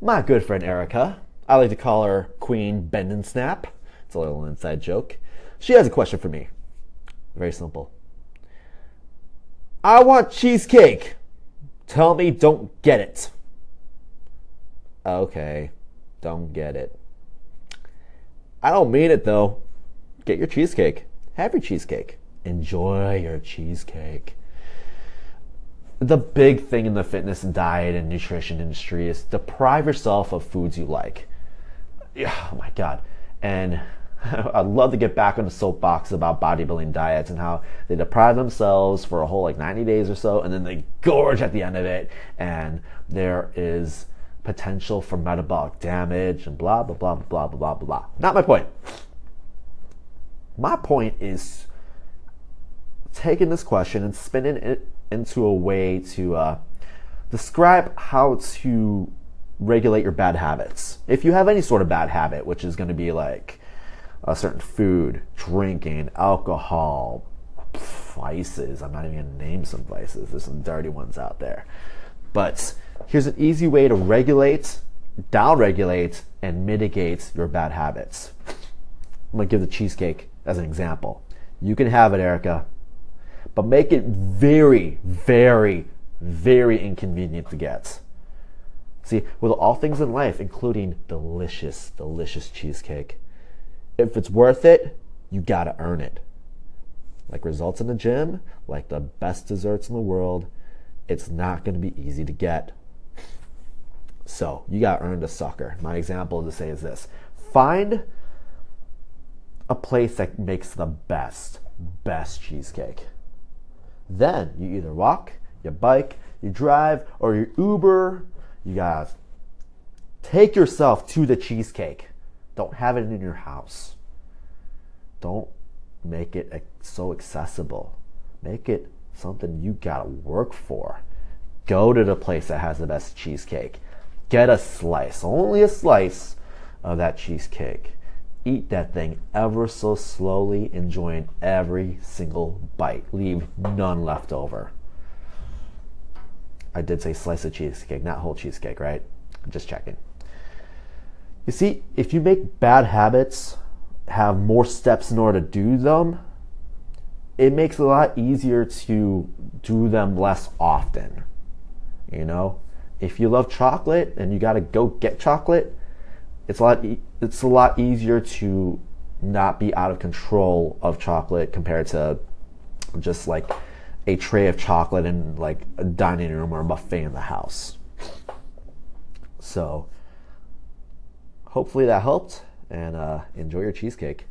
my good friend Erica, I like to call her Queen Bend and Snap. It's a little inside joke. She has a question for me. Very simple. I want cheesecake. Tell me don't get it. Okay, don't get it. I don't mean it though. Get your cheesecake. Have your cheesecake. Enjoy your cheesecake. The big thing in the fitness and diet and nutrition industry is deprive yourself of foods you like. Yeah, oh my God. And I'd love to get back on the soapbox about bodybuilding diets and how they deprive themselves for a whole like 90 days or so and then they gorge at the end of it and there is potential for metabolic damage and blah blah blah blah blah blah blah. Not my point. My point is taking this question and spinning it into a way to uh, describe how to regulate your bad habits. If you have any sort of bad habit, which is going to be like a certain food, drinking, alcohol, vices. I'm not even going to name some vices. There's some dirty ones out there. But here's an easy way to regulate, downregulate, and mitigate your bad habits. I'm going to give the cheesecake as an example. You can have it, Erica, but make it very, very, very inconvenient to get. See, with all things in life, including delicious, delicious cheesecake, if it's worth it, you gotta earn it. Like results in the gym, like the best desserts in the world, it's not gonna be easy to get. So you gotta earn the sucker. My example to say is this find a place that makes the best, best cheesecake. Then you either walk, you bike, you drive, or you Uber. You gotta take yourself to the cheesecake. Don't have it in your house. Don't make it so accessible. Make it something you gotta work for. Go to the place that has the best cheesecake. Get a slice, only a slice of that cheesecake. Eat that thing ever so slowly, enjoying every single bite. Leave none left over. I did say slice of cheesecake, not whole cheesecake, right? Just checking. You see, if you make bad habits have more steps in order to do them, it makes it a lot easier to do them less often. You know, if you love chocolate and you got to go get chocolate, it's a lot e- it's a lot easier to not be out of control of chocolate compared to just like a tray of chocolate in like a dining room or a buffet in the house. So, hopefully that helped and uh, enjoy your cheesecake.